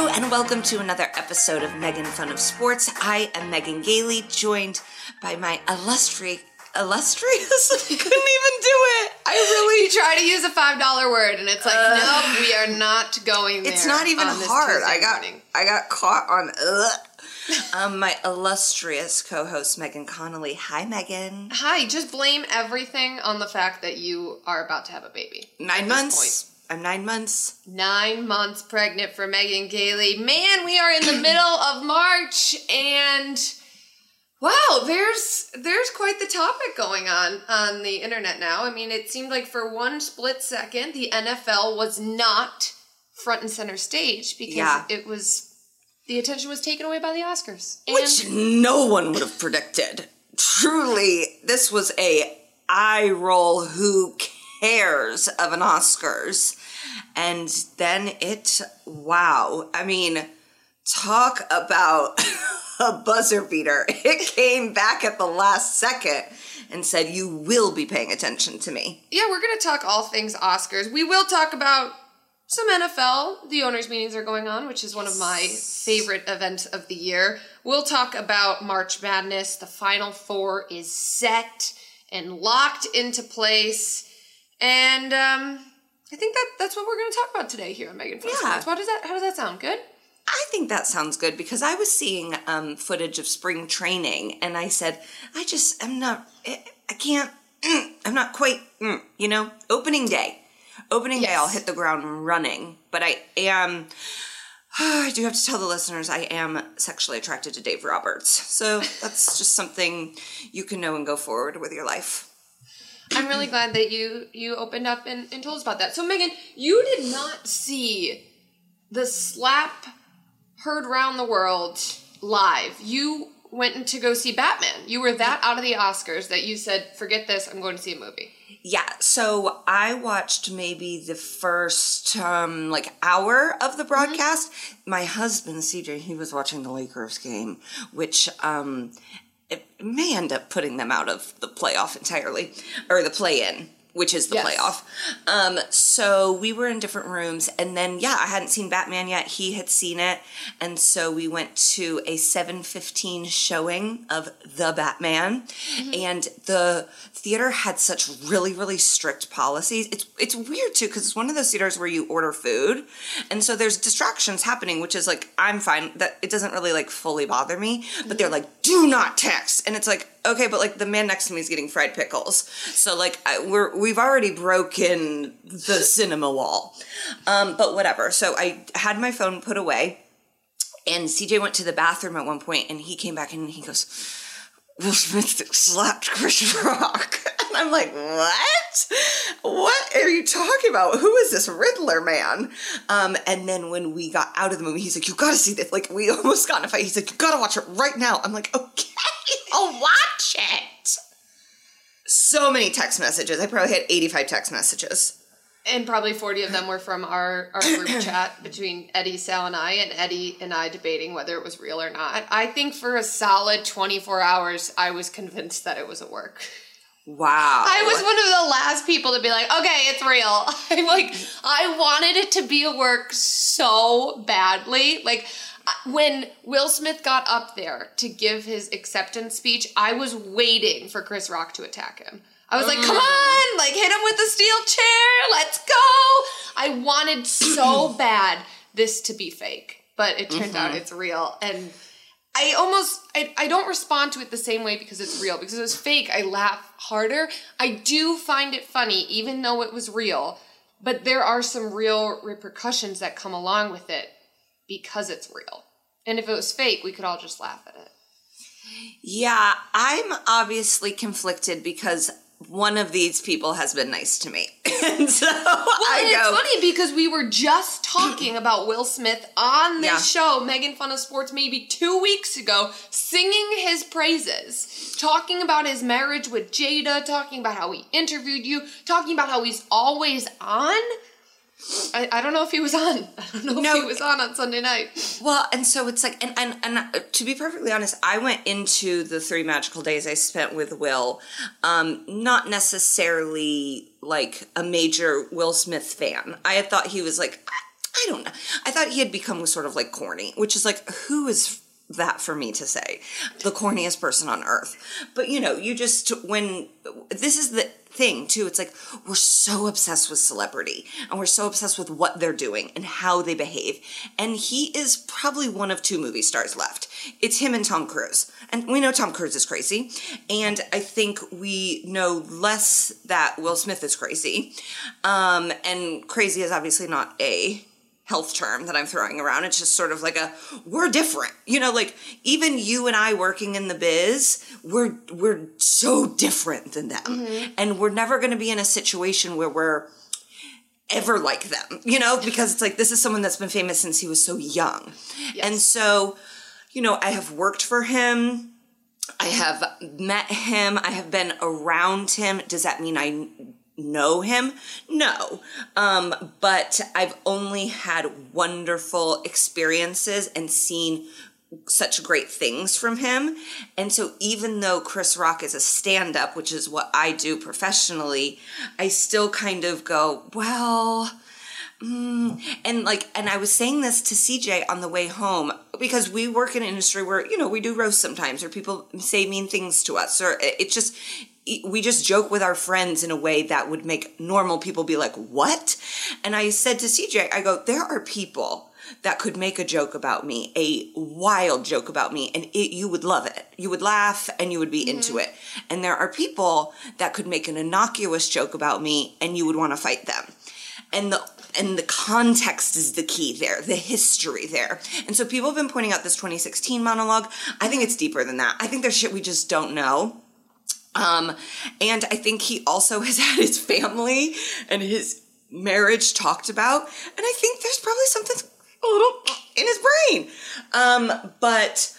Hello, and welcome to another episode of Megan Fun of Sports. I am Megan Gailey, joined by my illustrious. Illustrious? I couldn't even do it. I really. You try to use a five dollar word, and it's like, no, we are not going there. It's not even hard. I got morning. I got caught on. Ugh. Um, my illustrious co-host Megan Connolly. Hi, Megan. Hi, just blame everything on the fact that you are about to have a baby. Nine months. I'm nine months. Nine months pregnant for Megan Gailey. Man, we are in the middle of March, and wow, there's there's quite the topic going on on the internet now. I mean, it seemed like for one split second, the NFL was not front and center stage because Yeah. it was the attention was taken away by the Oscars. And which no one would have predicted. Truly, this was a eye roll. Who cares of an Oscars? And then it, wow. I mean, talk about a buzzer beater. It came back at the last second and said, "You will be paying attention to me." yeah, we're gonna talk all things Oscars. We will talk about some NFL. The owners' meetings are going on, which is one of my favorite events of the year. We'll talk about March Madness. The Final Four is set and locked into place, and um, I think that that's what we're going to talk about today here on Megan Yeah. What does that? How does that sound? Good. I think that sounds good because I was seeing um, footage of spring training and I said, I just, I'm not, I I can't, I'm not quite, mm, you know, opening day. Opening day, I'll hit the ground running. But I am, I do have to tell the listeners, I am sexually attracted to Dave Roberts. So that's just something you can know and go forward with your life. I'm really glad that you you opened up and, and told us about that. So Megan, you did not see the slap heard round the world live. You went to go see Batman. You were that out of the Oscars that you said, "Forget this, I'm going to see a movie." Yeah, so I watched maybe the first um like hour of the broadcast. My husband CJ, he was watching the Lakers game, which um it may end up putting them out of the playoff entirely or the play-in, which is the Yes. playoff. Um so we were in different rooms and then yeah, I hadn't seen Batman yet. He had seen it and so we went to a 7:15 showing of The Batman and the theater had such really really strict policies. It's it's weird too cuz it's one of those theaters where you order food and so there's distractions happening which is like I'm fine that it doesn't really like fully bother me, but they're like do not text and it's like okay, but like the man next to me is getting fried pickles. So like I, we're we've already broken the cinema wall. Um but whatever. So I had my phone put away and CJ went to the bathroom at one point and he came back and he goes, Will Smith slapped Chris Rock. And I'm like, what? What are you talking about? Who is this Riddler man? Um, and then when we got out of the movie, he's like, you gotta see this. Like, we almost got in a fight. He's like, you gotta watch it right now. I'm like, okay, I'll watch it. So many text messages. I probably had 85 text messages. And probably 40 of them were from our, our group chat between Eddie, Sal, and I, and Eddie and I debating whether it was real or not. I think for a solid 24 hours, I was convinced that it was a work. Wow. I was one of the last people to be like, okay, it's real. I'm like, I wanted it to be a work so badly. Like, when Will Smith got up there to give his acceptance speech, I was waiting for Chris Rock to attack him. I was like, come mm. on, like, hit him with the steel chair, let's go. I wanted so bad this to be fake, but it turned out mm-hmm. it's real. And I almost I, I don't respond to it the same way because it's real. Because it was fake, I laugh harder. I do find it funny, even though it was real. But there are some real repercussions that come along with it because it's real. And if it was fake, we could all just laugh at it. Yeah, I'm obviously conflicted because one of these people has been nice to me. and so I and go, it's funny because we were just talking about Will Smith on this Yeah. show, Megan Fun of Sports, maybe two weeks ago, singing his praises, talking about his marriage with Jada, talking about how he interviewed you, talking about how he's always on. I, I don't know if he was on. I don't know No. if he was on on Sunday night. Well, and so it's like, and, and and uh, to be perfectly honest, I went into the three magical days I spent with Will, um, not necessarily like a major Will Smith fan. I had thought he was like, I, I don't know. I thought he had become sort of like corny, which is like, who is that for me to say? The corniest person on earth. But you know, you just, when, this is the thing too. It's like, we're so obsessed with celebrity and we're so obsessed with what they're doing and how they behave. And he is probably one of two movie stars left. It's him and Tom Cruise. And we know Tom Cruise is crazy. And I think we know less that Will Smith is crazy. Um, and crazy is obviously not a health term that I'm throwing around. It's just sort of like a we're different. You know, like even you and I working in the biz, we're we're so different than them. Mm-hmm. And we're never going to be in a situation where we're ever like them, you know, because it's like this is someone that's been famous since he was so young. Yes. And so, you know, I have worked for him. I have met him. I have been around him. Does that mean I know him? No. Um, but I've only had wonderful experiences and seen such great things from him. And so even though Chris Rock is a stand up, which is what I do professionally, I still kind of go, well, Mm, and like, and I was saying this to CJ on the way home because we work in an industry where, you know, we do roast sometimes or people say mean things to us or it just, we just joke with our friends in a way that would make normal people be like, what? And I said to CJ, I go, there are people that could make a joke about me, a wild joke about me, and it, you would love it. You would laugh and you would be mm-hmm. into it. And there are people that could make an innocuous joke about me and you would want to fight them. And the and the context is the key there, the history there. And so people have been pointing out this 2016 monologue. I think it's deeper than that. I think there's shit we just don't know. Um, and I think he also has had his family and his marriage talked about. And I think there's probably something a little in his brain. Um, but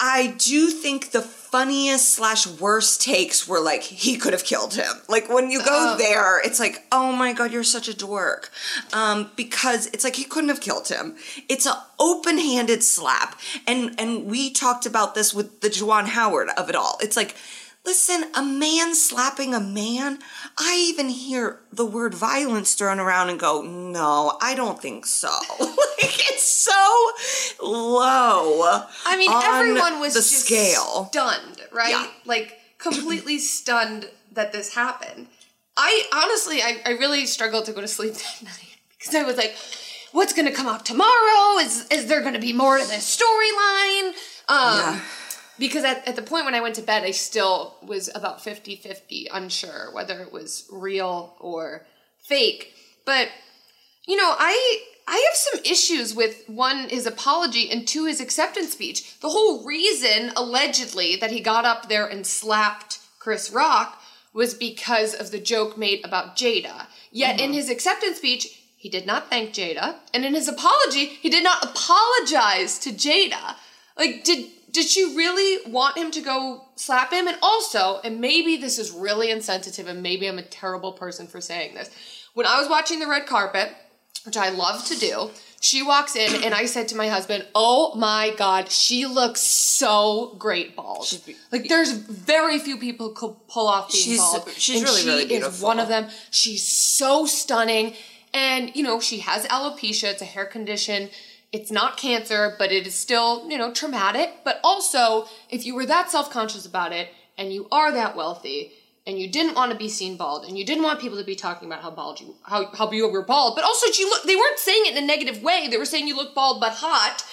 I do think the funniest slash worst takes were like he could have killed him. Like when you go oh. there, it's like, oh my god, you're such a dork, um, because it's like he couldn't have killed him. It's an open-handed slap, and and we talked about this with the Juwan Howard of it all. It's like Listen, a man slapping a man, I even hear the word violence thrown around and go, no, I don't think so. like, it's so low. I mean, everyone was the scale. stunned, right? Yeah. Like, completely stunned that this happened. I honestly, I, I really struggled to go to sleep that night because I was like, what's going to come out tomorrow? Is, is there going to be more to this storyline? Um, yeah because at, at the point when I went to bed, I still was about 50 50 unsure whether it was real or fake. But, you know, I. I have some issues with one, his apology, and two, his acceptance speech. The whole reason, allegedly, that he got up there and slapped Chris Rock was because of the joke made about Jada. Yet mm-hmm. in his acceptance speech, he did not thank Jada. And in his apology, he did not apologize to Jada. Like, did did she really want him to go slap him? And also, and maybe this is really insensitive, and maybe I'm a terrible person for saying this. When I was watching the red carpet, which I love to do, she walks in, and I said to my husband, "Oh my god, she looks so great bald. Like there's very few people who could pull off being she's, bald. She's and really, she really beautiful. is one of them. She's so stunning, and you know she has alopecia. It's a hair condition." It's not cancer, but it is still, you know, traumatic. But also, if you were that self conscious about it and you are that wealthy and you didn't want to be seen bald and you didn't want people to be talking about how bald you, how, how you were bald, but also you look, they weren't saying it in a negative way. They were saying you look bald but hot.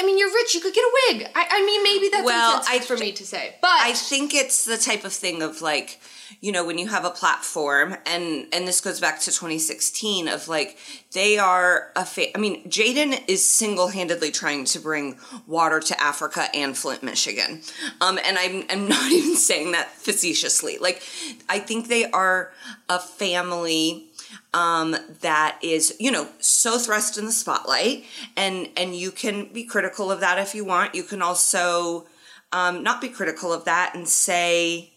I mean, you're rich. You could get a wig. I, I mean, maybe that's well, I, for me to say, but I think it's the type of thing of like, you know when you have a platform and and this goes back to 2016 of like they are a fa- i mean jaden is single-handedly trying to bring water to africa and flint michigan. Um and i'm i'm not even saying that facetiously. Like i think they are a family um, that is you know so thrust in the spotlight and and you can be critical of that if you want. You can also um, not be critical of that and say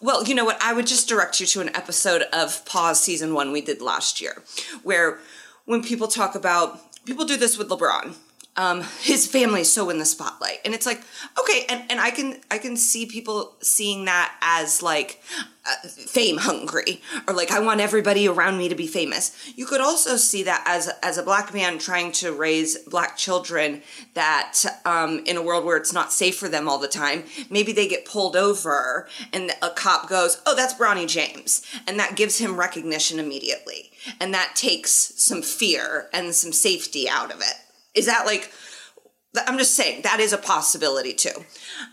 well, you know what? I would just direct you to an episode of Pause season one we did last year, where when people talk about people do this with LeBron. Um, his family so in the spotlight. And it's like okay and, and i can i can see people seeing that as like uh, fame hungry or like i want everybody around me to be famous. You could also see that as as a black man trying to raise black children that um, in a world where it's not safe for them all the time maybe they get pulled over and a cop goes oh that's bronny james. And that gives him recognition immediately. And that takes some fear and some safety out of it is that like I'm just saying that is a possibility too.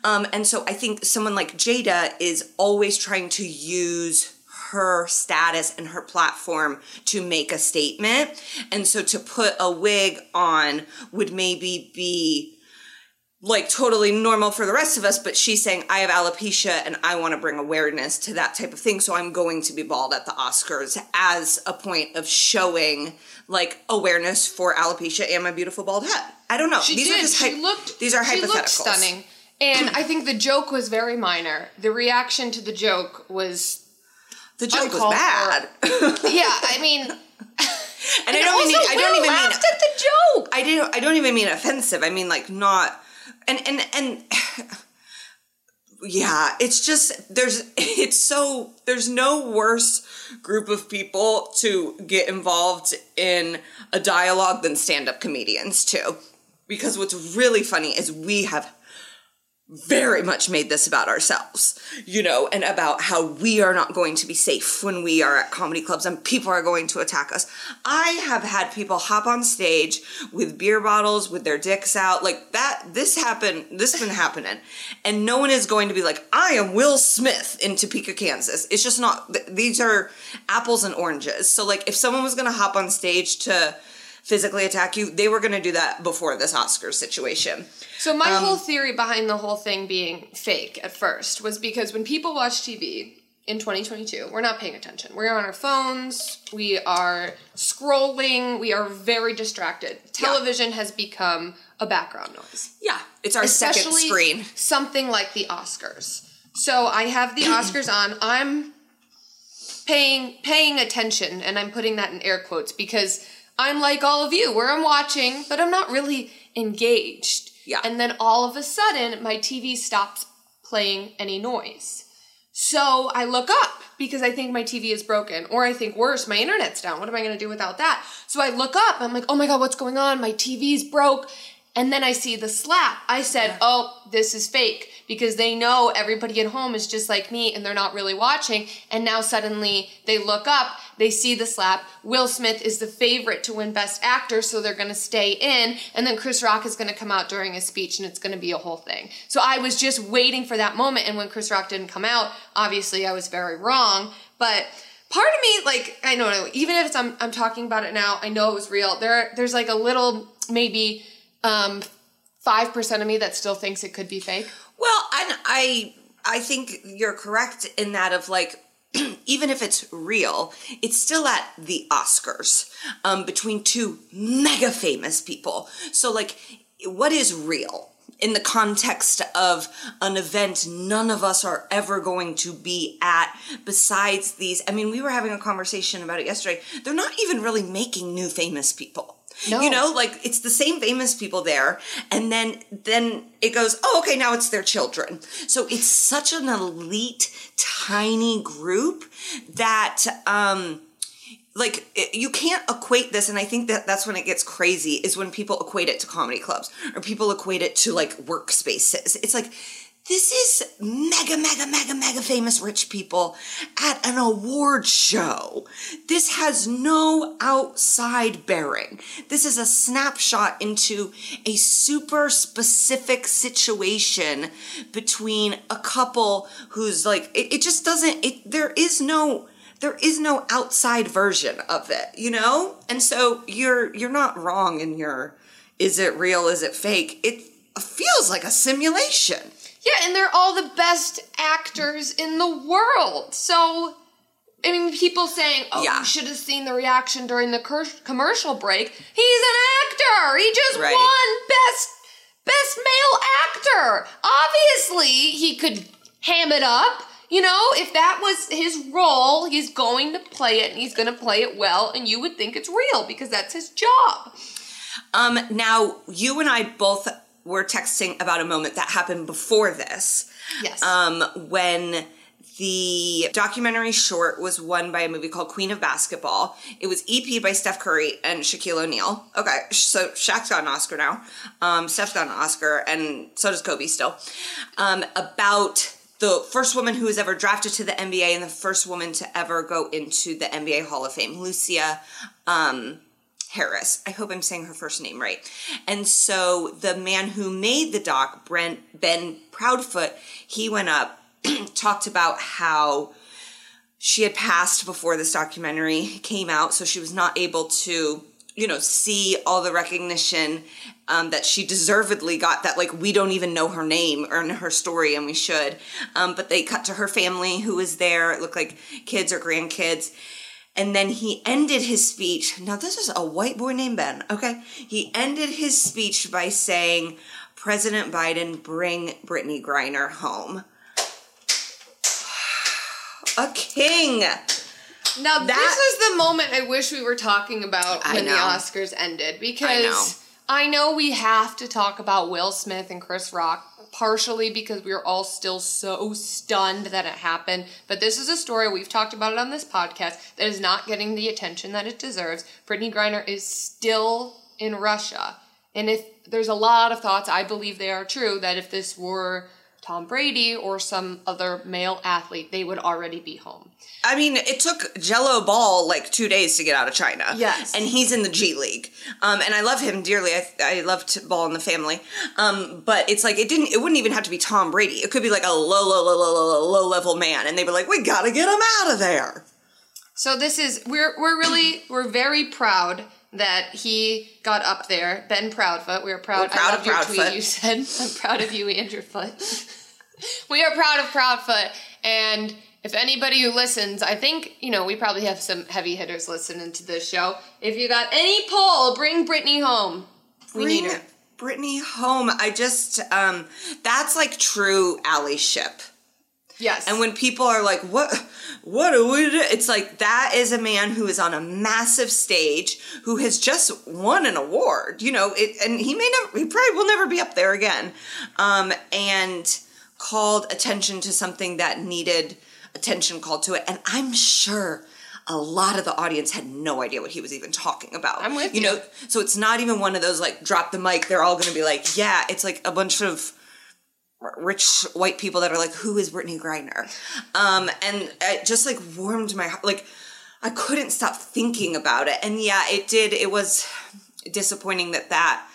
Um, and so I think someone like Jada is always trying to use her status and her platform to make a statement. And so to put a wig on would maybe be like totally normal for the rest of us, but she's saying, I have alopecia and I want to bring awareness to that type of thing. So I'm going to be bald at the Oscars as a point of showing like awareness for alopecia and my beautiful bald head. I don't know. She these did. are just she looked. these are she hypotheticals. looked stunning, and I think the joke was very minor. The reaction to the joke was, The joke was bad. for. yeah. I mean, and I don't mean I don't even mean at the joke. I didn't I don't even mean offensive. I mean like not and and and yeah, it's just there's it's so there's no worse group of people to get involved in a dialogue than stand-up comedians too. Because what's really funny is we have very much made this about ourselves, you know, and about how we are not going to be safe when we are at comedy clubs and people are going to attack us. I have had people hop on stage with beer bottles with their dicks out. Like that, this happened, this has been happening. And no one is going to be like, I am Will Smith in Topeka, Kansas. It's just not, th- these are apples and oranges. So, like, if someone was going to hop on stage to, physically attack you, they were going to do that before this Oscar situation. So my Um, whole theory behind the whole thing being fake at first was because when people watch TV in 2022, we're not paying attention. We're on our phones, we are scrolling, we are very distracted. Television has become a background noise. Yeah, it's our second screen. something like the Oscars. So I have the Oscars on. I'm paying paying attention and I'm putting that in air quotes because I'm like all of you where I'm watching but I'm not really engaged. Yeah. And then all of a sudden my TV stops playing any noise. So I look up because I think my TV is broken, or I think worse, my internet's down. What am I going to do without that? So I look up. I'm like, oh my god, what's going on? My TV's broke. And then I see the slap. I said, oh, this is fake because they know everybody at home is just like me and they're not really watching. And now suddenly they look up, they see the slap. Will Smith is the favorite to win Best Actor, so they're gonna stay in. And then Chris Rock is gonna come out during his speech and it's gonna be a whole thing. So I was just waiting for that moment. And when Chris Rock didn't come out, obviously I was very wrong. But part of me, like, I don't know, even if I'm, I'm talking about it now, I know it was real. There, there's like a little, maybe, um, 5% of me that still thinks it could be fake. Well, I, I I think you're correct in that of like even if it's real, it's still at the Oscars um, between two mega famous people. So like, what is real? In the context of an event none of us are ever going to be at, besides these. I mean, we were having a conversation about it yesterday. They're not even really making new famous people. No. You know, like it's the same famous people there, and then then it goes, oh, okay, now it's their children. So it's such an elite, tiny group that um like you can't equate this and i think that that's when it gets crazy is when people equate it to comedy clubs or people equate it to like workspaces it's like this is mega mega mega mega famous rich people at an award show this has no outside bearing this is a snapshot into a super specific situation between a couple who's like it, it just doesn't it there is no there is no outside version of it, you know? And so you're you're not wrong in your is it real, is it fake? It feels like a simulation. Yeah, and they're all the best actors in the world. So, I mean, people saying, oh, Yeah. you should have seen the reaction during the cur- commercial break. He's an actor. He just Right. won best best male actor. Obviously, he could ham it up. You know, if that was his role, he's going to play it and he's going to play it well and you would think it's real because that's his job. Um, now you and I both were texting about a moment that happened before this. Yes. Um, when the documentary short was won by a movie called Queen of Basketball. It was EP'd by Steph Curry and Shaquille O'Neal. Okay, so Shaq's got an Oscar now. Um, Steph's got an Oscar, and so does Kobe still. Um, about the first woman who was ever drafted to the NBA and the first woman to ever go into the NBA Hall of Fame, Lusia um, Harris. I hope I'm saying her first name right. And so the man who made the doc, Brent, Ben Proudfoot, he went up, talked about how she had passed before this documentary came out, so she was not able to, you know, see all the recognition um, that she deservedly got. That like we don't even know her name or her story, and we should. Um, but they cut to her family who was there. It looked like kids or grandkids. And then he ended his speech. Now, this is a white boy named Ben, okay? He ended his speech by saying, President Biden, bring Brittney Griner home. A king. Now That- this is the moment I wish we were talking about I when the. Oscars ended because. I know we have to talk about Will Smith and Chris Rock partially because we are all still so stunned that it happened, but this is a story we've talked about it on this podcast that is not getting the attention that it deserves. Brittney Griner is still in Russia. And if there's a lot of thoughts, I believe they are true, that if this were Tom Brady or some other male athlete, they would already be home. I mean, it took Gelo Ball like two days to get out of China. Yes. And he's in the G League. Um, and I love him dearly. I, I loved Ball in the family. Um, but it's like, it didn't, it wouldn't even have to be Tom Brady. It could be like a low, low, low, low, low, low level man. And they were like, we gotta get him out of there. So this is we're we're really we're very proud that he got up there. Ben Proudfoot. We are proud. We're proud I of your Proudfoot. tweet. You said I'm proud of you and your foot. we are proud of Proudfoot, and if anybody who listens, I think you know we probably have some heavy hitters listening to this show. If you got any poll, bring Brittney home. We Bring need her. Brittney home. I just, um, that's like true allyship. Yes. And when people are like, "What? What do we do?" It's like that is a man who is on a massive stage who has just won an award. You know, it, and he may never, he probably will never be up there again. Um, and called attention to something that needed attention called to it. And I'm sure a lot of the audience had no idea what he was even talking about. I'm with you. you. know, so it's not even one of those like drop the mic. They're all going to be like, yeah. It's like a bunch of rich white people that are like, "Who is Brittney Griner?" Um, and it just like warmed my heart. Like I couldn't stop thinking about it. And yeah, it did. It was disappointing that that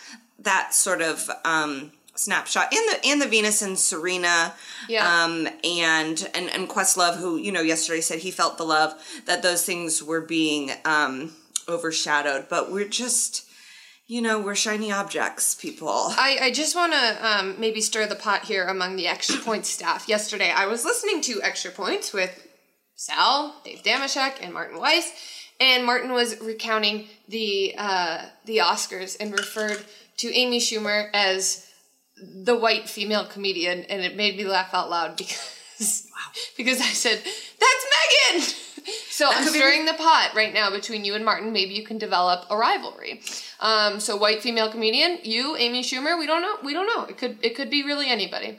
that sort of um, snapshot and the and the Venus and Serena, Yeah. um, and and and Questlove, who you know yesterday said he felt the love that those things were being um, overshadowed. But we're just. You know, we're shiny objects, people. I, I just want to um, maybe stir the pot here among the Extra Points staff. Yesterday, I was listening to Extra Points with Sal, Dave Damashek, and Martin Weiss, and Martin was recounting the uh, the Oscars and referred to Amy Schumer as the white female comedian, and it made me laugh out loud because because I said that's Megan. So I'm could be stirring the pot right now between you and Martin. Maybe you can develop a rivalry. Um, so white female comedian, you, Amy Schumer. We don't know. We don't know. It could it could be really anybody.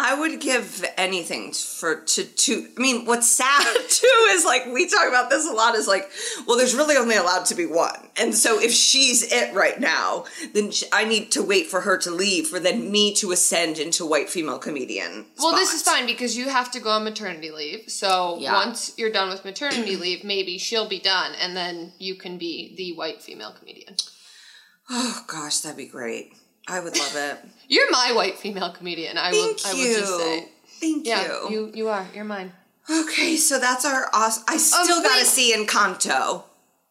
I would give anything for to to. I mean, what's sad too is like we talk about this a lot. Is like, well, there's really only allowed to be one, and so if she's it right now, then sh I need to wait for her to leave for then me to ascend into white female comedian. Well, this is fine because you have to go on maternity leave. So Yeah. once you're done with maternity leave, maybe she'll be done, and then you can be the white female comedian. Oh gosh, that'd be great. I would love it. You're my white female comedian. I Thank would. I you. just say. Thank Yeah, you. you you are. You're mine. Okay, so that's our. Os- I still gotta see Encanto.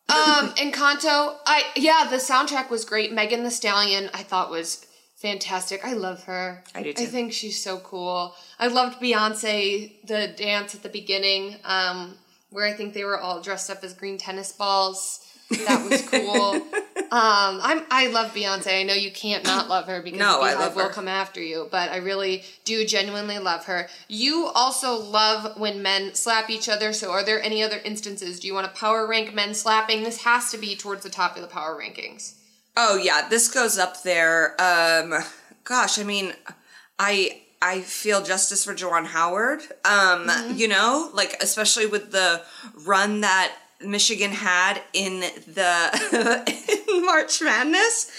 Um, Encanto, I yeah, the soundtrack was great. Megan Thee Stallion, I thought was fantastic. I love her. I do I think she's so cool. I loved Beyonce the dance at the beginning, um, where I think they were all dressed up as green tennis balls. That was cool. um, I'm I love Beyonce. I know you can't not love her because No, I will her. come after you, but I really do genuinely love her. You also love when men slap each other. So, are there any other instances? Do you want to power rank men slapping? This has to be towards the top of the power rankings. Oh yeah, this goes up there. Um, gosh, I mean, I I feel justice for Juwan Howard. Um, you know, like especially with the run that Michigan had in the in March Madness.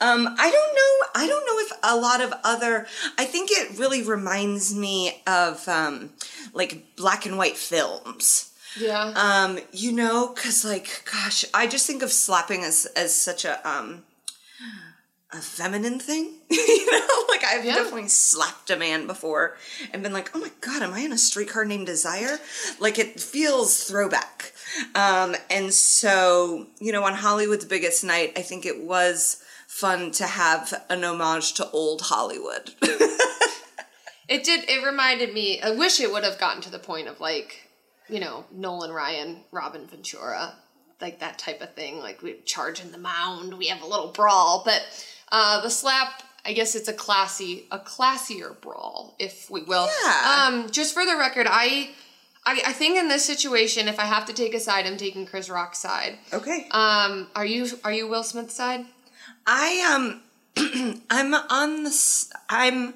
Um, I don't know. I don't know if a lot of other. I think it really reminds me of um, like black and white films. Yeah. Um, you know, cause like, gosh, I just think of slapping as as such a um a feminine thing. you know, like I've Yeah. definitely slapped a man before and been like, oh my god, am I in a streetcar named Desire? Like it feels throwback. Um, and so, you know, on Hollywood's biggest night, I think it was fun to have an homage to old Hollywood. It did. It reminded me. I wish it would have gotten to the point of like, you know, Nolan Ryan, Robin Ventura, like that type of thing. Like we charge in the mound, we have a little brawl, but uh, the slap. I guess it's a classy, a classier brawl, if we will. Yeah. Um, just for the record, I, I, I think in this situation, if I have to take a side, I'm taking Chris Rock's side. okay. Um, are you are you Will Smith's side? I um I'm on the I'm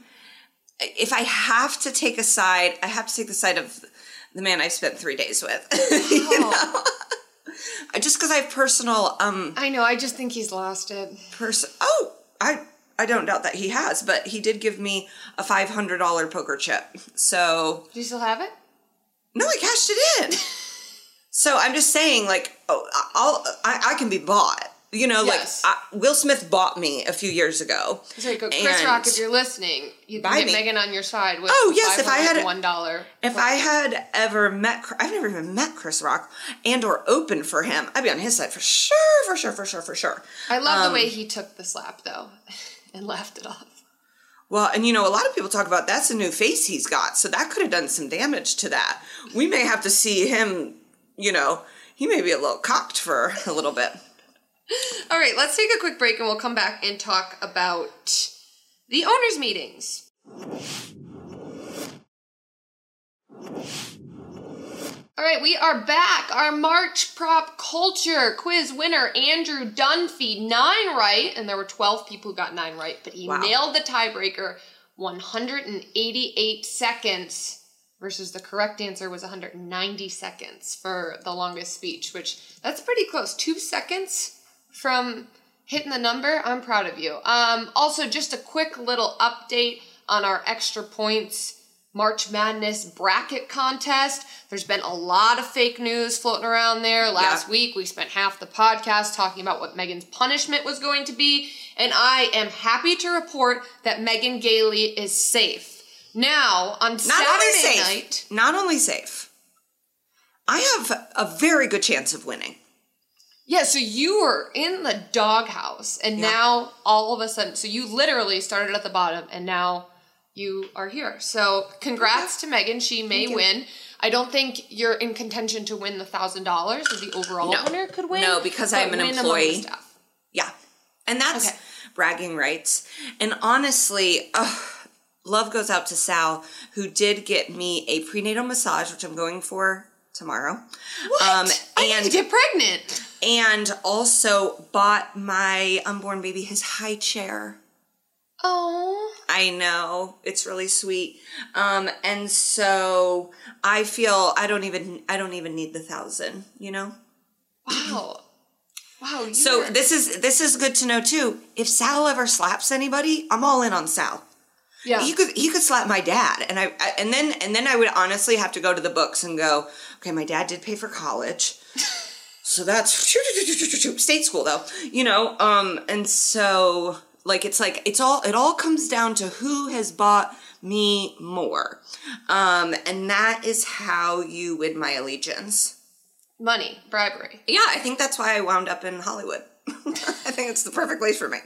if I have to take a side, I have to take the side of the man I've spent 3 days with. Know? Just cuz I have personal um I know. I just think he's lost it. person Oh, I I don't doubt that he has, but he did give me a $500 poker chip. So, Do you still have it? no, I cashed it in. so, I'm just saying like oh, I'll I, I can be bought. You know, Yes. like I, Will Smith bought me a few years ago. So you Chris Rock, if you're listening, you Buy get me. Megan on your side with Oh, yes, if I had- one dollar. If I had ever met, I've never even met Chris Rock and or opened for him, I'd be on his side for sure, for sure, for sure, for sure. I love the Um, way he took the slap though, and laughed it off. Well, and you know, a lot of people talk about that's a new face he's got, so that could have done some damage to that. We may have to see him, you know, he may be a little cocked for a little bit. All right, let's take a quick break and we'll come back and talk about the owners' meetings. All right, we are back. Our March prop culture quiz winner, Andrew Dunphy, nine right, and there were 12 people who got nine right, but he Wow. nailed the tiebreaker 188 seconds versus the correct answer was 190 seconds for the longest speech, which that's pretty close. Two seconds from hitting the number. I'm proud of you. Um, also, just a quick little update on our extra points March Madness bracket contest. There's been a lot of fake news floating around there. Last Yeah. week, we spent half the podcast talking about what Megan's punishment was going to be, and I am happy to report that Megan Gailey is safe. Now, on Not Saturday safe, night, not only safe, I have a very good chance of winning. Yeah, so you were in the doghouse, and Yeah. now all of a sudden, so you literally started at the bottom, and now you are here. So congrats to Megan. She may win. I don't think you're in contention to win the thousand dollars, the overall No. winner could win. No, because I'm an win among the employee. Yeah. And that's Okay. bragging rights. And honestly, ugh, love goes out to Sal, who did get me a prenatal massage, which I'm going for tomorrow. What? Um, I and get pregnant. and also bought my unborn baby his high chair. Oh, I know it's really sweet. Um, and so I feel I don't even I don't even need the thousand. You know. wow, wow. So are- this is this is good to know too. If Sal ever slaps anybody, I'm all in on Sal. yeah. He could he could slap my dad, and I, I and then and then I would honestly have to go to the books and go, okay, my dad did pay for college, so that's state school though, you know. Um, and so like it's like it's all it all comes down to who has bought me more, um, and that is how you win my allegiance. Money, bribery. Yeah, I think that's why I wound up in Hollywood. I think it's the perfect place for me.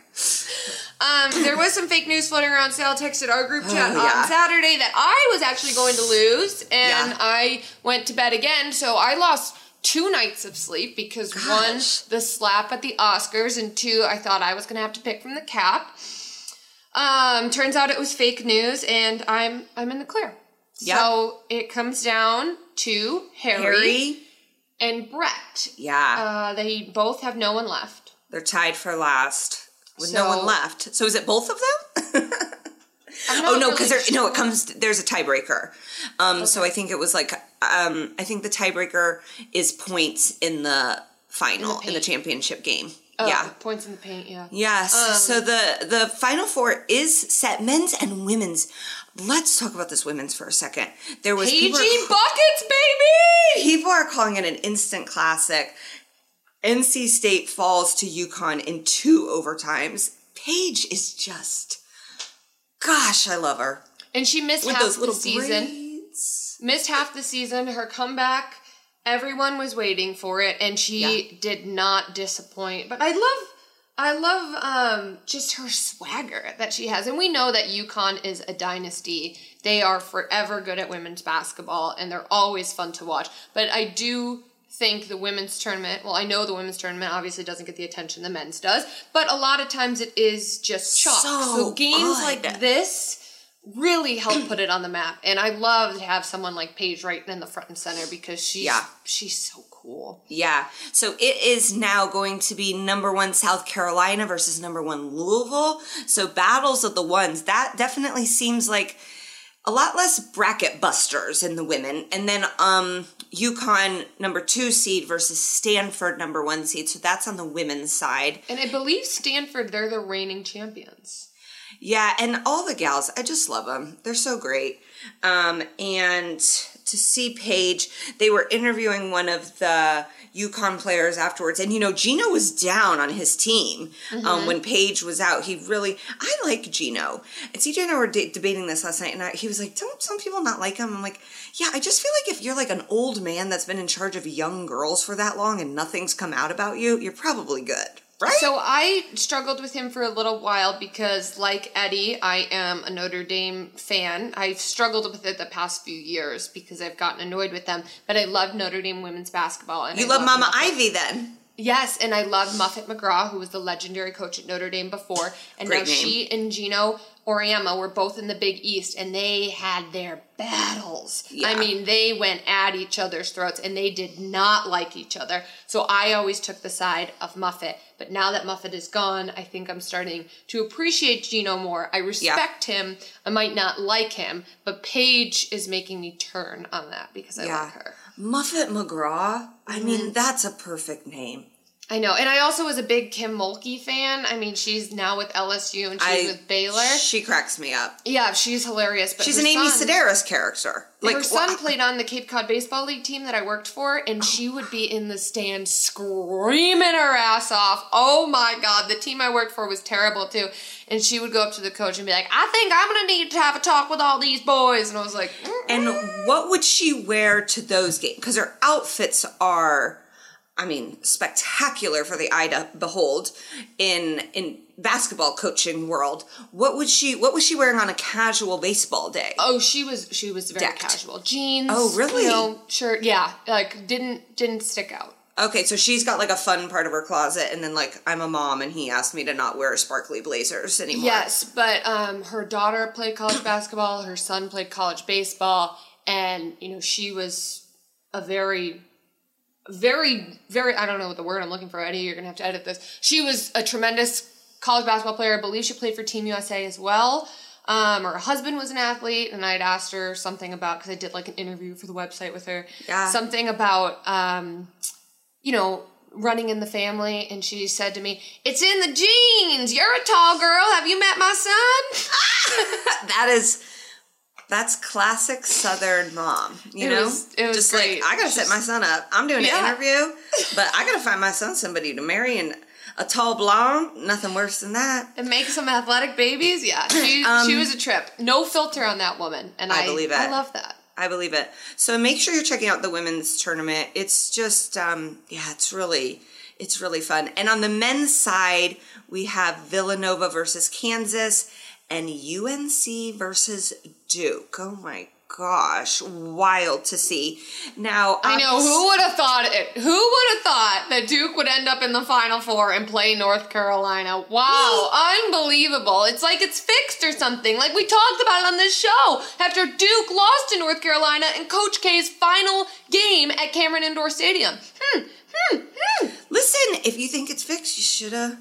Um, there was some fake news floating around. Sal texted our group chat Oh, yeah. on Saturday that I was actually going to lose, and Yeah. I went to bed again. So I lost two nights of sleep because one, the slap at the Oscars, and two, I thought I was going to have to pick from the cap. Um, turns out it was fake news, and I'm I'm in the clear. Yeah. So it comes down to Harry, Harry, and Brett. yeah. Uh, they both have no one left. They're tied for last with no one left. So is it both of them? Oh no, because really there no, it comes. There's a tiebreaker. Um, so I think it was like um, I think the tiebreaker is points in the final in the, paint. championship game. Oh, yeah. points in the paint. Yeah. Yes. Um, so the the final four is set men's and women's. Let's talk about this women's for a second. There was PG people are, buckets, baby. people are calling it an instant classic. NC State falls to UConn in two overtimes. Paige is just, gosh, I love her And she missed with half the season. braids. Missed half the season. Her comeback. Everyone was waiting for it, and she Yeah. did not disappoint. But I love. I love um, just her swagger that she has. And we know that UConn is a dynasty. They are forever good at women's basketball and they're always fun to watch. But I do think the women's tournament, well, I know the women's tournament obviously doesn't get the attention the men's does, but a lot of times it is just chalk. So So, games good. like this really help put it on the map. And I love to have someone like Paige right in the front and center because she's Yeah. she's so cool. Yeah. So it is now going to be number one South Carolina versus number one Louisville. So battles of the ones. That definitely seems like a lot less bracket busters in the women. And then um UConn number two seed versus Stanford number one seed. So that's on the women's side. And I believe Stanford, they're the reigning champions. Yeah, and all the gals, I just love them. They're so great. Um, and to see Paige, they were interviewing one of the UConn players afterwards, and you know, Gino was down on his team um, when Paige was out. He really, I like Gino. And CJ and I were de- debating this last night, and I, he was like, "Don't some people not like him?" I'm like, "Yeah, I just feel like if you're like an old man that's been in charge of young girls for that long and nothing's come out about you, you're probably good." Right? So I struggled with him for a little while because, like Eddie, I am a Notre Dame fan. I've struggled with it the past few years because I've gotten annoyed with them. But I love Notre Dame women's basketball. And you I love Mama Muffet. Ivy then. Yes, and I love Muffet McGraw, who was the legendary coach at Notre Dame before. And Great now name. she and Gino Auriemma were both in the Big East, and they had their battles. Yeah. I mean, they went at each other's throats, and they did not like each other. So I always took the side of Muffet. But now that Muffet is gone, I think I'm starting to appreciate Gino more. I respect him. I might not like him, but Paige is making me turn on that because I Yeah. like her. Muffet McGraw. I Mm-hmm. mean, that's a perfect name. I know, and I also was a big Kim Mulkey fan. I mean, she's now with LSU and she's I, with Baylor. She cracks me up. yeah, she's hilarious. But She's an Amy son, Sedaris character. Like her son wha- played on the Cape Cod Baseball League team that I worked for, and she would be in the stands screaming her ass off. Oh my god, the team I worked for was terrible too. And she would go up to the coach and be like, "I think I'm gonna need to have a talk with all these boys." And I was like, "Mm." And what would she wear to those games? Because her outfits are, I mean, spectacular for the eye to behold in in basketball coaching world. What would she? What was she wearing on a casual baseball day? "Oh, she was she was very Decked. casual jeans. Oh, really? You know, shirt. Yeah, like didn't didn't stick out." Okay, so she's got like a fun part of her closet, and then like I'm a mom, and he asked me to not wear sparkly blazers anymore. Yes, but um, her daughter played college basketball. Her son played college baseball, and you know she was a very, very, very. I don't know what the word I'm looking for. Eddie, you're gonna have to edit this. She was a tremendous college basketball player. I believe she played for Team USA as well. Um, her husband was an athlete, and I had asked her something about because I did like an interview for the website with her. Yeah. Something about um, you know, running in the family, and she said to me, It's in the genes. You're a tall girl. Have you met my son? that is that's classic southern mom you It know was- it was just great. like i gotta set my son up i'm doing Yeah. an interview but i gotta find my son somebody to marry and a tall blonde nothing worse than that And make some athletic babies? Yeah. She, she was a trip. No filter on that woman. And Um, I I, believe it. I love that. i believe it so make sure you're checking out the women's tournament it's just um yeah it's really it's really fun and on the men's side we have villanova versus kansas and unc versus duke oh my gosh wild to see now I know. Who would have thought it? Who would have thought that Duke would end up in the Final Four and play North Carolina? Wow. Unbelievable. It's like it's fixed or something. Like we talked about it on this show. After Duke lost to North Carolina in Coach K's final game at Cameron Indoor Stadium. Hmm. Hmm. Hmm. Listen, If you think it's fixed, you should have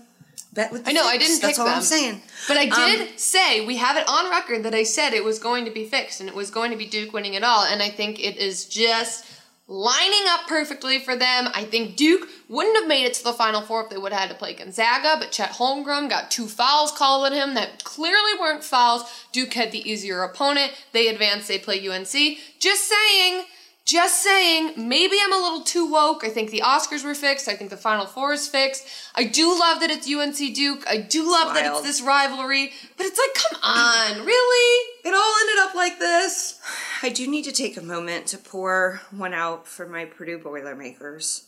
bet with the I know, I didn't That's pick all I'm saying. But I did Um, say we have it on record that I said it was going to be fixed and it was going to be Duke winning it all, and I think it is just lining up perfectly for them. I think Duke wouldn't have made it to the Final Four if they would have had to play Gonzaga, but Chet Holmgren got two fouls called at him that clearly weren't fouls. Duke had the easier opponent. They advanced. They play UNC. Just saying. Just saying, maybe I'm a little too woke. I think the Oscars were fixed. I think the Final Four is fixed. I do love that it's UNC Duke. I do love that it's this rivalry. But it's like, come on, really? It all ended up like this. I do need to take a moment to pour one out for my Purdue Boilermakers,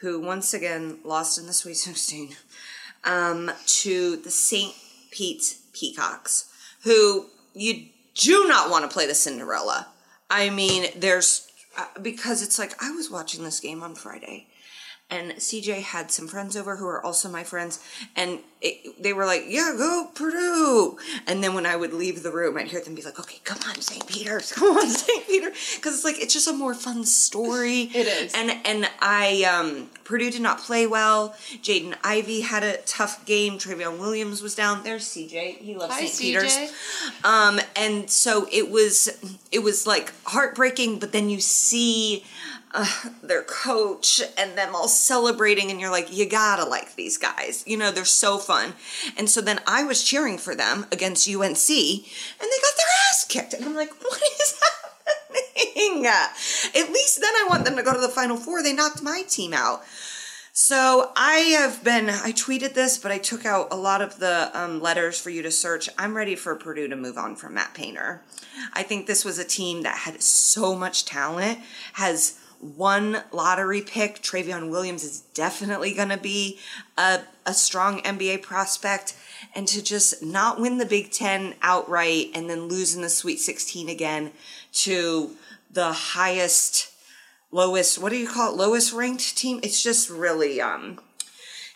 who once again lost in the Sweet 16 um, to the St. Pete's Peacocks, who you do not want to play the Cinderella. I mean, there's uh, because it's like I was watching this game on Friday. And CJ had some friends over who are also my friends, and it, they were like, "Yeah, go Purdue." And then when I would leave the room, I'd hear them be like, "Okay, come on, St. Peter's, come on, St. Peter," because it's like it's just a more fun story. It is. And and I um, Purdue did not play well. Jaden Ivey had a tough game. Trevion Williams was down. There's CJ. He loves St. Peter's. Um, and so it was, it was like heartbreaking. But then you see uh, their coach and them all celebrating, and you're like, you gotta like these guys. You know, they're so fun. And so then I was cheering for them against UNC, and they got their ass kicked. And I'm like, what is happening? At least then I want them to go to the Final Four. They knocked my team out. So I have been, I tweeted this, but I took out a lot of the um, letters for you to search. I'm ready for Purdue to move on from Matt Painter. I think this was a team that had so much talent, has one lottery pick. Trevion Williams is definitely going to be a, a strong NBA prospect. And to just not win the Big Ten outright and then lose in the Sweet 16 again to the highest lowest what do you call it lowest ranked team it's just really um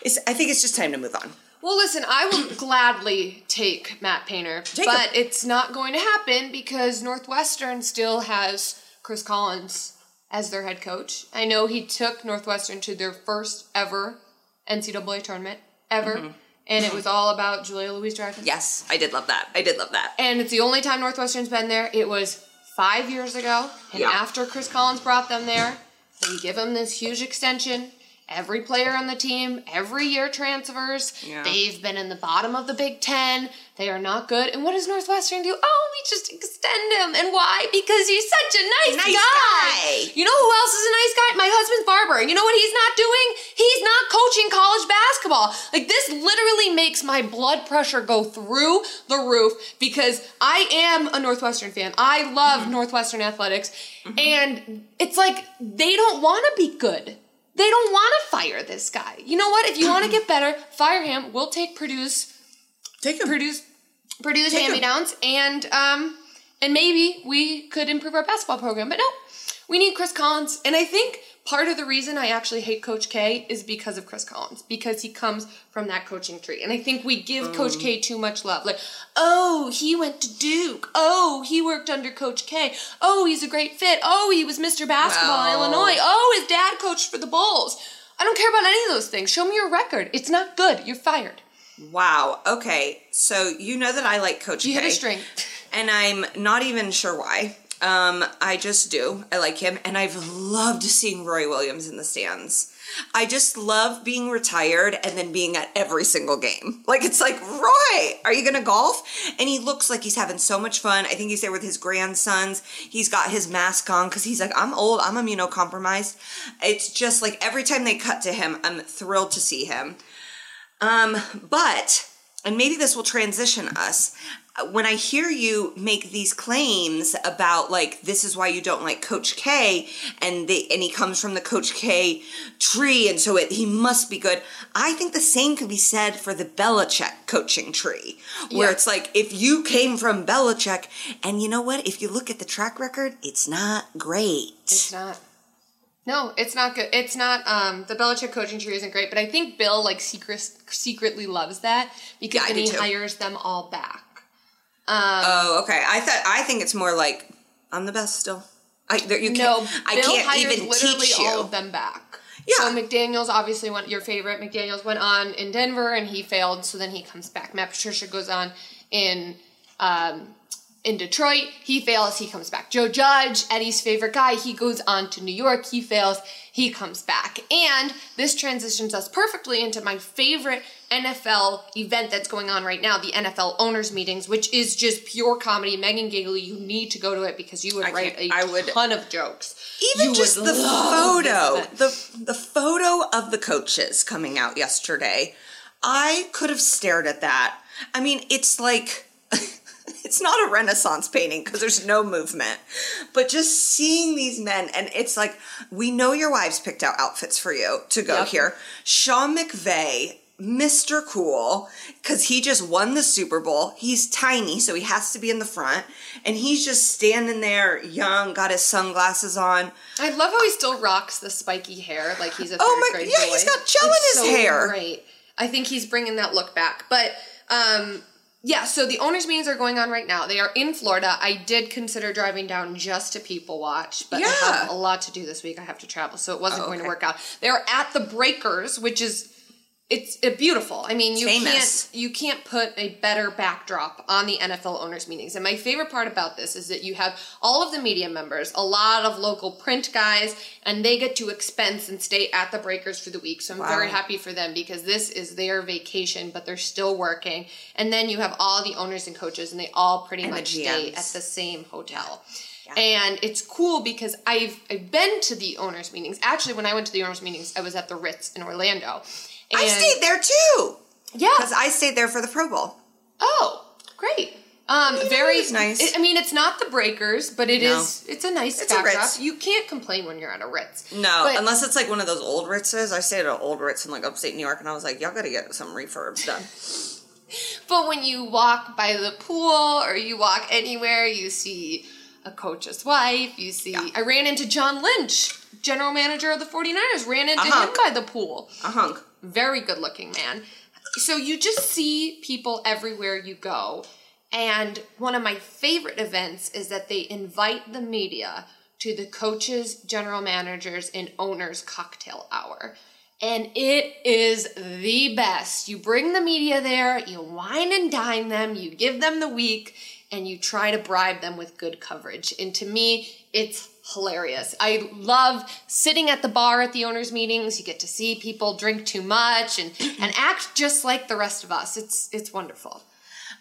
it's i think it's just time to move on Well, listen, I will gladly take Matt Painter, Take but him. it's not going to happen because Northwestern still has Chris Collins as their head coach. I know he took Northwestern to their first ever NCAA tournament ever, Mm-hmm. and it was all about Julia Louise Dreyfus. yes i did love that i did love that And it's the only time Northwestern's been there. It was five years ago. And Yeah. after Chris Collins brought them there, they give him this huge extension. Every player on the team, every year transfers. Yeah. They've been in the bottom of the Big Ten. They are not good. And what does Northwestern do? Oh, we just extend him. And why? Because he's such a nice, Nice guy. guy. You know who else is a nice guy? My husband's barber. You know what he's not doing? He's not coaching college basketball. Like this literally makes my blood pressure go through the roof because I am a Northwestern fan. I love mm-hmm. Northwestern athletics. Mm-hmm. And it's like they don't want to be good. They don't want to fire this guy. You know what? If you want to get better, fire him. We'll take Purdue's take him Purdue's Purdue's hand me downs and um and maybe we could improve our basketball program. But no, we need Chris Collins. And I think part of the reason I actually hate Coach K is because of Chris Collins, because he comes from that coaching tree. And I think we give mm. Coach K too much love. Like, oh, he went to Duke. Oh, he worked under Coach K. Oh, he's a great fit. Oh, he was Mr. Basketball in Illinois. Oh, his dad coached for the Bulls. I don't care about any of those things. Show me your record. It's not good. You're fired. wow okay so you know that i like coach K. You hit a string. and i'm not even sure why um i just do i like him and i've loved seeing roy williams in the stands I just love being retired and then being at every single game. Like it's like, Roy, are you gonna golf? And he looks like he's having so much fun. I think he's there with his grandsons. He's got his mask on because he's like, I'm old, I'm immunocompromised. It's just like every time they cut to him, I'm thrilled to see him. Um, but, and maybe this will transition us. When I hear you make these claims about like this is why you don't like Coach K, and they and he comes from the Coach K tree, and so it, he must be good. I think the same could be said for the Belichick coaching tree, where Yeah. it's like if you came from Belichick, and you know what? If you look at the track record, it's not great. It's not. No, it's not good. It's not. Um, the Belichick coaching tree isn't great, but I think Bill like secret, secretly loves that because Yeah, then he too. hires them all back. Oh, okay. I thought I think it's more like I'm the best still. I there, you No, can't. I can't hires even literally teach you. all of them back. So McDaniels obviously went your favorite. McDaniels went on in Denver and he failed, so then he comes back. Matt Patricia goes on in um, in Detroit, he fails, he comes back. Joe Judge, Eddie's favorite guy, he goes on to New York, he fails, he comes back. And this transitions us perfectly into my favorite NFL event that's going on right now, the NFL owners meetings, which is just pure comedy. Megan Gailey, you need to go to it because you would I write a would- ton of jokes. Even You just the photo, the the photo of the coaches coming out yesterday, I could have stared at that. I mean, it's like it's not a Renaissance painting because there's no movement, but just seeing these men, and it's like we know your wives picked out outfits for you to go Yep. here. Sean McVay. Mr. Cool, because he just won the Super Bowl. He's tiny, so he has to be in the front. And he's just standing there, young, got his sunglasses on. I love how he still rocks the spiky hair like he's a third Oh my- grade yeah, boy. he's got gel in his so hair. Great. I think he's bringing that look back. But um, yeah, so the owners' meetings are going on right now. They are in Florida. I did consider driving down just to people watch, but I have a lot to do this week. I have to travel, so it wasn't Oh, going to work out. They're at the Breakers, which is it's beautiful. I mean, you Famous. can't you can't put a better backdrop on the NFL owners meetings. And my favorite part about this is that you have all of the media members, a lot of local print guys, and they get to expense and stay at the Breakers for the week. So I'm very happy for them because this is their vacation, but they're still working. And then you have all the owners and coaches, and they all pretty And much stay at the same hotel. And it's cool because I've I've been to the owners meetings. Actually, when I went to the owners meetings, I was at the Ritz in Orlando. I stayed there too. Yeah. Because I stayed there for the Pro Bowl. Oh, great. Um, very it nice. I I mean, it's not the Breakers, but it is. No. It's a nice It's a backdrop. Ritz. You can't complain when you're at a Ritz. No, But- unless it's like one of those old Ritzes. I stayed at an old Ritz in like upstate New York, and I was like, y'all gotta get some refurbs done. But when you walk by the pool or you walk anywhere, you see a coach's wife. You see. I ran into John Lynch, general manager of the 49ers. Ran into him by the pool. A hunk. very good looking man. So you just see people everywhere you go. And one of my favorite events is that they invite the media to the coaches, general managers, and owners cocktail hour. And it is the best. You bring the media there, you wine and dine them, you give them the week, and you try to bribe them with good coverage. And to me, it's hilarious. I love sitting at the bar at the owners' meetings. You get to see people drink too much and, and act just like the rest of us. It's it's wonderful.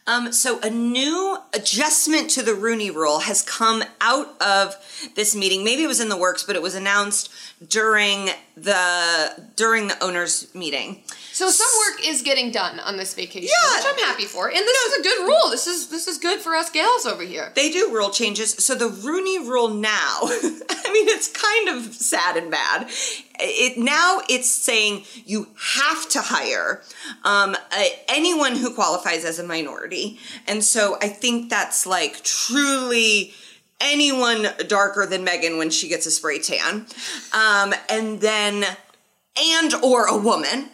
Um, so a new adjustment to the Rooney Rule has come out of this meeting. Maybe it was in the works, but it was announced during the during the owners' meeting. So some work is getting done on this vacation, Yeah. which I'm happy for. And this is a good rule. This is this is good for us gals over here. They do rule changes. So the Rooney Rule now, I mean, it's kind of sad and bad. It now it's saying you have to hire um, a, anyone who qualifies as a minority, and so I think that's like truly anyone darker than Megan when she gets a spray tan, um, and then and or a woman.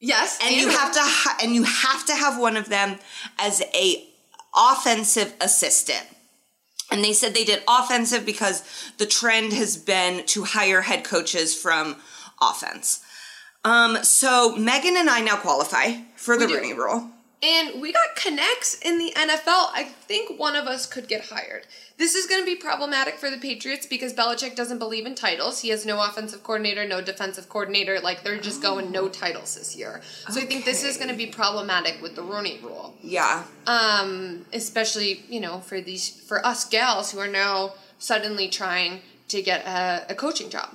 Yes, and you have to ha- and you have to have one of them as a offensive assistant. And they said they did offensive because the trend has been to hire head coaches from offense. Um, so megan and i now qualify for the rooney rule And we got connects in the NFL. I think one of us could get hired. This is going to be problematic for the Patriots because Belichick doesn't believe in titles. He has no offensive coordinator, no defensive coordinator. Like they're just going no titles this year. So I think this is going to be problematic with the Rooney Rule. yeah Um, especially you know for these for us gals who are now suddenly trying to get a, a coaching job.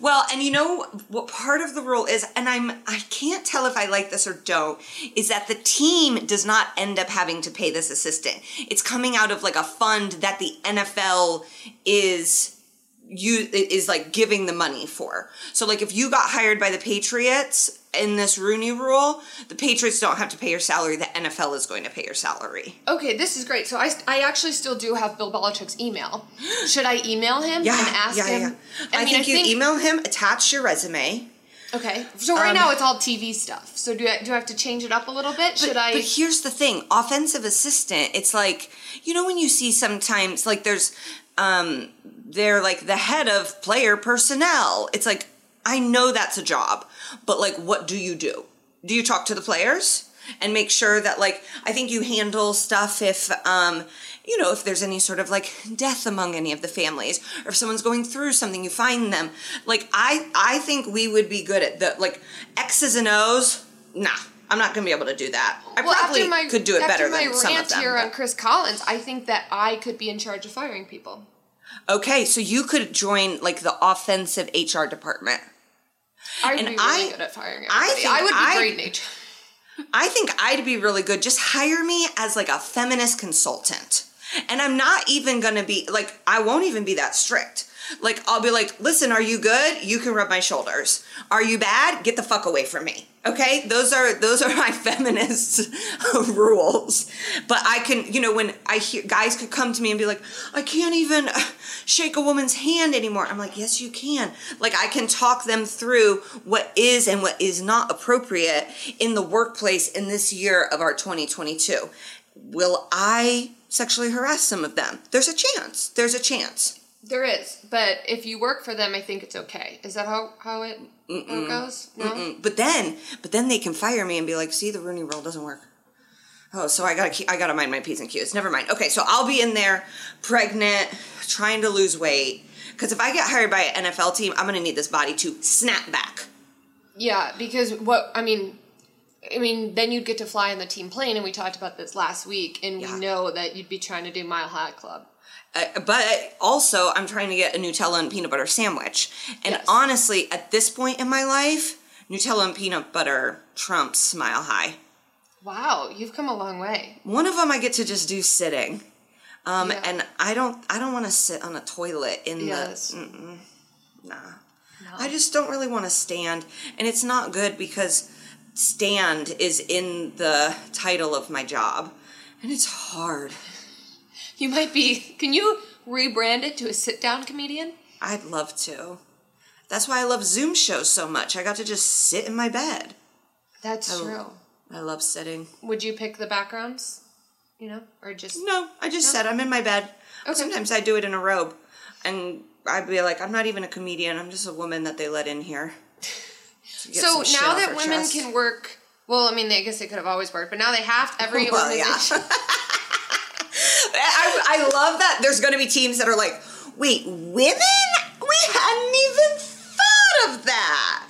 Well, and you know what part of the rule is, and I'm I can't tell if I like this or don't, is that the team does not end up having to pay this assistant. It's coming out of like a fund that the NFL is you is like giving the money for. So like if you got hired by the Patriots in this Rooney rule, the Patriots don't have to pay your salary, the NFL is going to pay your salary. Okay, this is great. So I, I actually still do have Bill Belichick's email. Should I email him Yeah, and ask yeah, him? yeah. I, think you email him, attach your resume. Okay, so right Um, now it's all TV stuff. So do I, do I have to change it up a little bit? Should I? But here's the thing: offensive assistant. It's like you know when you see sometimes like there's um they're like the head of player personnel. It's like I know that's a job, but like, what do you do? Do you talk to the players and make sure that like I think you handle stuff if um you know if there's any sort of like death among any of the families or if someone's going through something you find them like I I think we would be good at the like X's and O's nah I'm not gonna be able to do that I Well, probably my, could do it better my than some of them After my rant here but- on Chris Collins, I think that I could be in charge of firing people. Okay so you could join like the offensive HR department I'd And be really I- good at firing I everybody. think I, would be I- great in HR. I think I'd be really good. Just hire me as like a feminist consultant. And I'm not even gonna be like, I won't even be that strict. Like, I'll be like, listen, are you good? You can rub my shoulders. Are you bad? Get the fuck away from me. Okay? Those are those are my feminist rules. But I can, you know, when I hear guys could come to me and be like, I can't even shake a woman's hand anymore. I'm like, yes, you can. Like, I can talk them through what is and what is not appropriate in the workplace in this year of our 2022. Will I sexually harass some of them? There's a chance. There's a chance. There is, but if you work for them, I think it's okay. Is that how how it, how it goes? No. But then, but then they can fire me and be like, "See, the Rooney Rule doesn't work." Oh, so I gotta keep, I gotta mind my p's and q's. Never mind. Okay, so I'll be in there, pregnant, trying to lose weight. Because if I get hired by an NFL team, I'm gonna need this body to snap back. Yeah, because what I mean, I mean, then you'd get to fly in the team plane, and we talked about this last week, and Yeah. we know that you'd be trying to do Mile High Club. Uh, but also, I'm trying to get a Nutella and peanut butter sandwich. And Yes. honestly, at this point in my life, Nutella and peanut butter trumps Smile High. Wow, you've come a long way. One of them I get to just do sitting. Um, Yeah. and I don't, I don't want to sit on a toilet in Yes. the, nah. I just don't really want to stand, and it's not good because stand is in the title of my job, and it's hard. You might be. Can you rebrand it to a sit-down comedian? I'd love to. That's why I love Zoom shows so much. I got to just sit in my bed. That's Oh. true. I love sitting. Would you pick the backgrounds? You know, or just No, I just said I'm in my bed. Okay. Sometimes I do it in a robe, and I'd be like, I'm not even a comedian. I'm just a woman that they let in here. so now that women chest. can work. Well, I mean, I guess they could have always worked, but now they have. Every Well, yeah. I, I love that there's going to be teams that are like, wait, women? We hadn't even thought of that.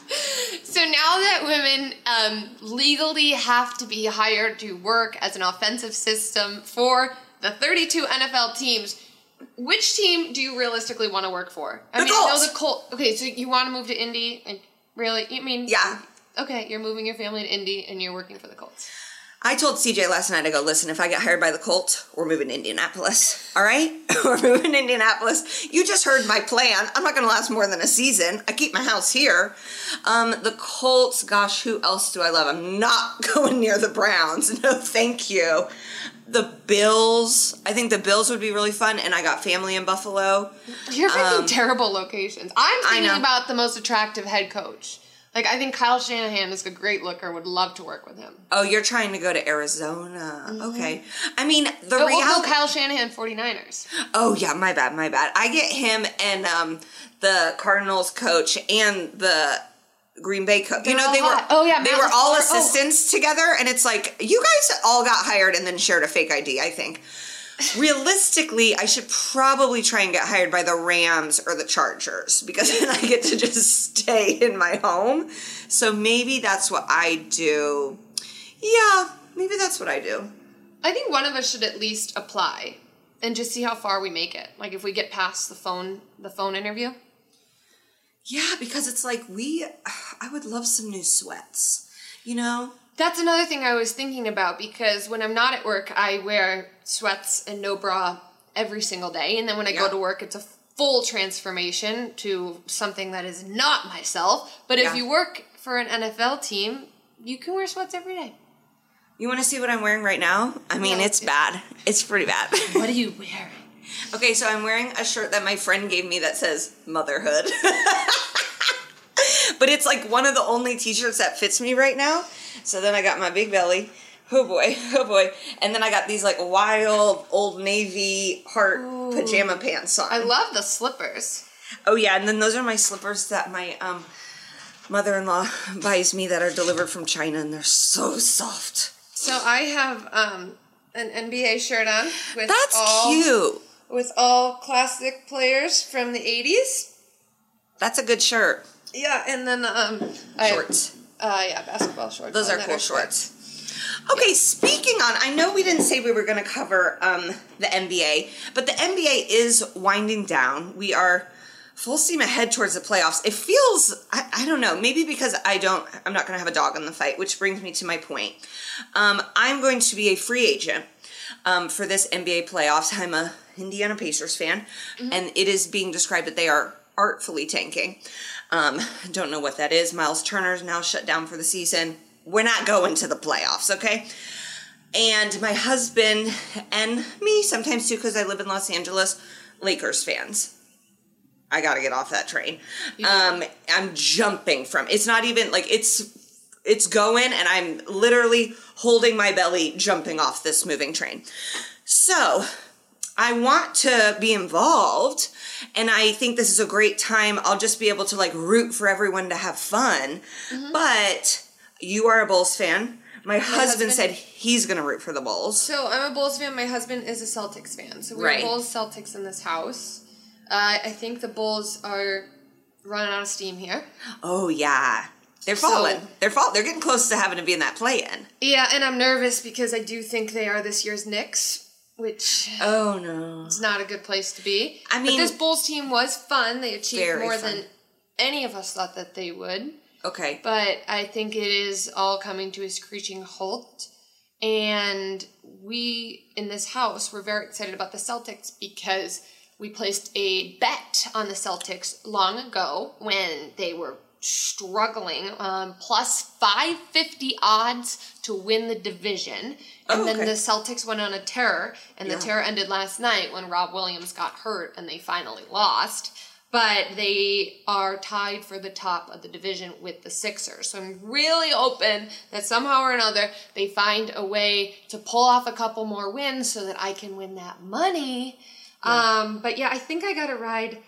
So now that women um, legally have to be hired to work as an offensive system for the 32 NFL teams, which team do you realistically want to work for? I The mean, I know Colts. the Colt. Okay, so you want to move to Indy, and really, you mean Yeah. Okay, you're moving your family to Indy, and you're working for the Colts. I told CJ last night, I go, listen, if I get hired by the Colts, we're moving to Indianapolis. All right? we're moving to Indianapolis. You just heard my plan. I'm not going to last more than a season. I keep my house here. Um, the Colts, gosh, who else do I love? I'm not going near the Browns. No, thank you. The Bills, I think the Bills would be really fun. And I got family in Buffalo. You're picking terrible locations. I'm thinking Um, about the most attractive head coach. Like, I think Kyle Shanahan is a great looker. Would love to work with him. Oh, you're trying to go to Arizona. Okay. I mean, the Mm-hmm. Oh, reality. Kyle Shanahan, 49ers. Oh yeah, my bad, my bad. I get him and um, the Cardinals coach and the Green Bay coach. You know, they hot. were Oh, yeah, they Matt were all. Oh. assistants together, and it's like you guys all got hired and then shared a fake ID. I think. Realistically, I should probably try and get hired by the Rams or the Chargers because then I get to just stay in my home. So maybe that's what I do. Yeah, maybe that's what I do. I think one of us should at least apply and just see how far we make it. Like if we get past the phone the phone interview. Yeah, because it's like we I would love some new sweats. You know? That's another thing I was thinking about because when I'm not at work, I wear sweats and no bra every single day. And then when I go to work, it's a full transformation to something that is not myself. But if Yeah. you work for an NFL team, you can wear sweats every day. You want to see what I'm wearing right now? I mean, Yeah. it's bad. It's pretty bad. What are you wearing? okay, so I'm wearing a shirt that my friend gave me that says motherhood. but it's like one of the only t-shirts that fits me right now. So then I got my big belly. Oh boy, oh boy. And then I got these like wild old navy heart pajama pants on. I love the slippers. Oh yeah, and then those are my slippers that my um mother-in-law buys me that are delivered from China, and they're so soft. So I have um, an NBA shirt on with That's all cute. with all classic players from the '80s. That's a good shirt. Yeah, and then um, I- Shorts. Uh, yeah, basketball shorts. Those are cool shorts. Okay, speaking on, I know we didn't say we were going to cover um, the NBA, but the NBA is winding down. We are full steam ahead towards the playoffs. It feels, I, I don't know, maybe because I don't, I'm not going to have a dog in the fight, which brings me to my point. Um, I'm going to be a free agent um, for this NBA playoffs. I'm a Indiana Pacers fan, and it is being described that they are artfully tanking. Um, don't know what that is. Miles Turner's now shut down for the season. We're not going to the playoffs, okay? And my husband and me, sometimes too, because I live in Los Angeles, Lakers fans. I got to get off that train. Um, I'm jumping from. It's not even like it's it's going, and I'm literally holding my belly, jumping off this moving train. So I want to be involved, and I think this is a great time. I'll just be able to like root for everyone to have fun. But you are a Bulls fan. My, husband, husband- said he's going to root for the Bulls. So I'm a Bulls fan. My husband is a Celtics fan. So we're Right. Bulls Celtics in this house. Uh, I think the Bulls are running out of steam here. Oh yeah, they're So- falling. they're fall. They're getting close to having to be in that play-in. Yeah, and I'm nervous because I do think they are this year's Knicks, which Oh no. it's not a good place to be. I mean- but this Bulls team was fun. They achieved more fun. than any of us thought that they would. Okay. But I think it is all coming to a screeching halt. And we in this house were very excited about the Celtics because we placed a bet on the Celtics long ago when they were struggling, um, plus 550 odds to win the division. And Oh, then okay. the Celtics went on a terror, and Yeah. the terror ended last night when Rob Williams got hurt and they finally lost. But they are tied for the top of the division with the Sixers. So I'm really hoping that somehow or another they find a way to pull off a couple more wins so that I can win that money. Um, but yeah, I think I got to ride.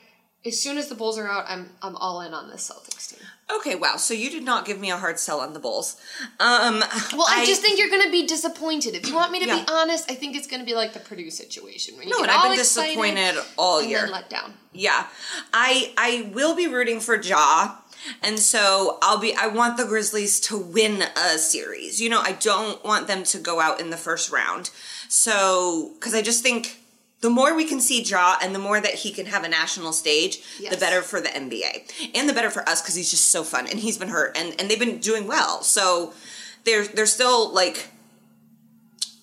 As soon as the Bulls are out, I'm I'm all in on this Celtics team. Okay. Wow. So you did not give me a hard sell on the Bulls. Um. Well, I, just think you're going to be disappointed. If you want me to Yeah. be honest, I think it's going to be like the Purdue situation where you No, get and I've been disappointed all year. let down. Yeah, I I will be rooting for Ja, and so I'll be. I want the Grizzlies to win a series. You know, I don't want them to go out in the first round. So, because I just think the more we can see Ja, and the more that he can have a national stage, the better for the NBA, and the better for us because he's just so fun, and he's been hurt, and and they've been doing well. So, they're they're still like.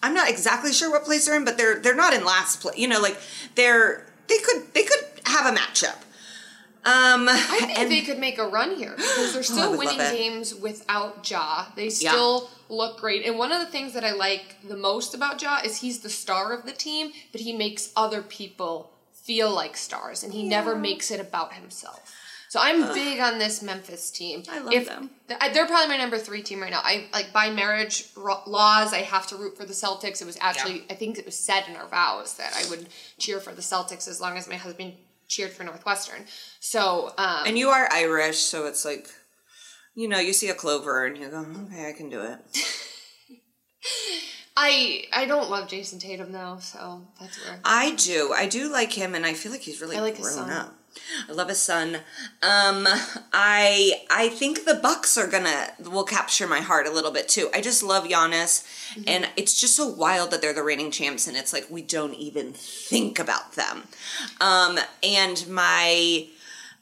I'm not exactly sure what place they're in, but they're they're not in last place. You know, like they're they could they could have a matchup. Um, I think and they could make a run here because they're still would winning games without Ja. They still look great. And one of the things that I like the most about Ja is he's the star of the team, but he makes other people feel like stars and he never makes it about himself. So I'm big on this Memphis team. I love if, them. They're probably my number three team right now. I like by marriage laws. I have to root for the Celtics. It was actually I think it was said in our vows that I would cheer for the Celtics as long as my husband cheered for Northwestern. So um, and you are Irish, so it's like, you know, you see a clover and you go, okay, I can do it. I I don't love Jayson Tatum though, so that's where. I do, I do like him, and I feel like he's really I like grown up. I love his son. Um, I I think the Bucks are gonna will capture my heart a little bit too. I just love Giannis, Mm-hmm. and it's just so wild that they're the reigning champs, and it's like we don't even think about them. Um, and my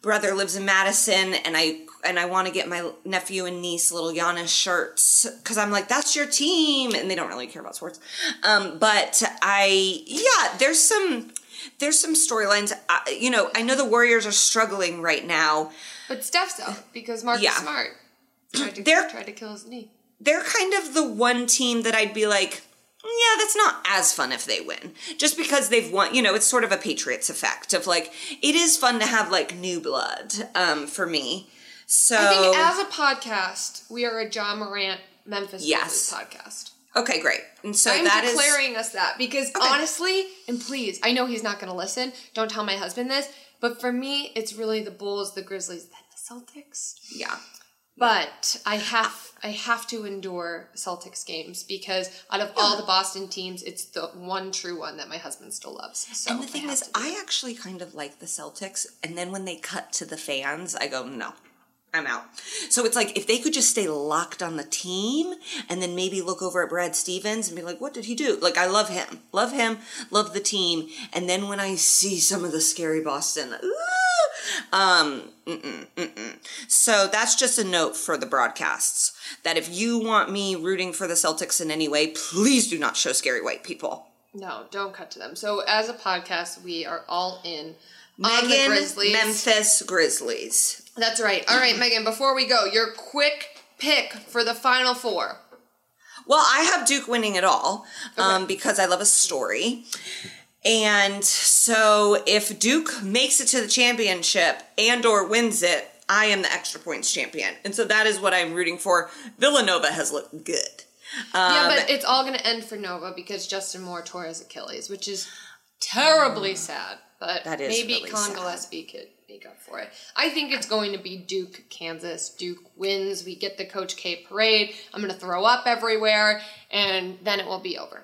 brother lives in Madison, and I and I want to get my nephew and niece little Giannis shirts because I'm like, that's your team, and they don't really care about sports. Um, but I, yeah, there's some there's some storylines. Uh, you know, I know the Warriors are struggling right now. But Steph's out because Marcus Yeah. Smart tried to They're- tried to kill his knee. They're kind of the one team that I'd be like, yeah, that's not as fun if they win. Just because they've won, you know, it's sort of a Patriots effect of like, it is fun to have like new blood um, for me. So, I think as a podcast, we are a Ja Morant Memphis Yes. Podcast. Okay, great. And so I'm that is declaring us that because honestly, and please, I know he's not going to listen. Don't tell my husband this, but for me, it's really the Bulls, the Grizzlies, then the Celtics. yeah. But I have I have to endure Celtics games because out of all the Boston teams, it's the one true one that my husband still loves. So And the thing have is, I actually kind of like the Celtics, and then when they cut to the fans, I go, no, I'm out. So it's like if they could just stay locked on the team and then maybe look over at Brad Stevens and be like, what did he do? Like, I love him, love him, love the team. And then when I see some of the scary Boston, ooh, um, mm-mm, mm-mm. so that's just a note for the broadcasts that if you want me rooting for the Celtics in any way, please do not show scary white people. No, don't cut to them. So as a podcast, we are all in Megan, Grizzlies. Memphis Grizzlies. That's right. All right, Megan. Before we go, your quick pick for the final four. Well, I have Duke winning it all um, because I love a story. And so if Duke makes it to the championship and or wins it, I am the extra points champion. And so that is what I'm rooting for. Villanova has looked good. yeah, Um, but it's all going to end for Nova because Justin Moore tore his Achilles, which is terribly sad. But. That is maybe really Con sad. Gillespie could make up for it. I think it's going to be Duke, Kansas. Duke wins. We get the Coach K parade. I'm going to throw up everywhere, and then it will be over.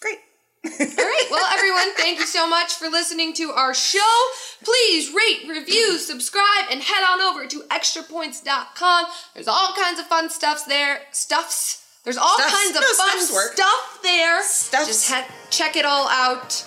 Great. All right. Well, everyone, thank you so much for listening to our show. Please rate, review, subscribe, and head on over to extrapoints.com. There's all kinds of fun stuffs there. Stuffs. There's all Stuffs. kinds of No, fun stuff there. Stuffs. Just he- check it all out,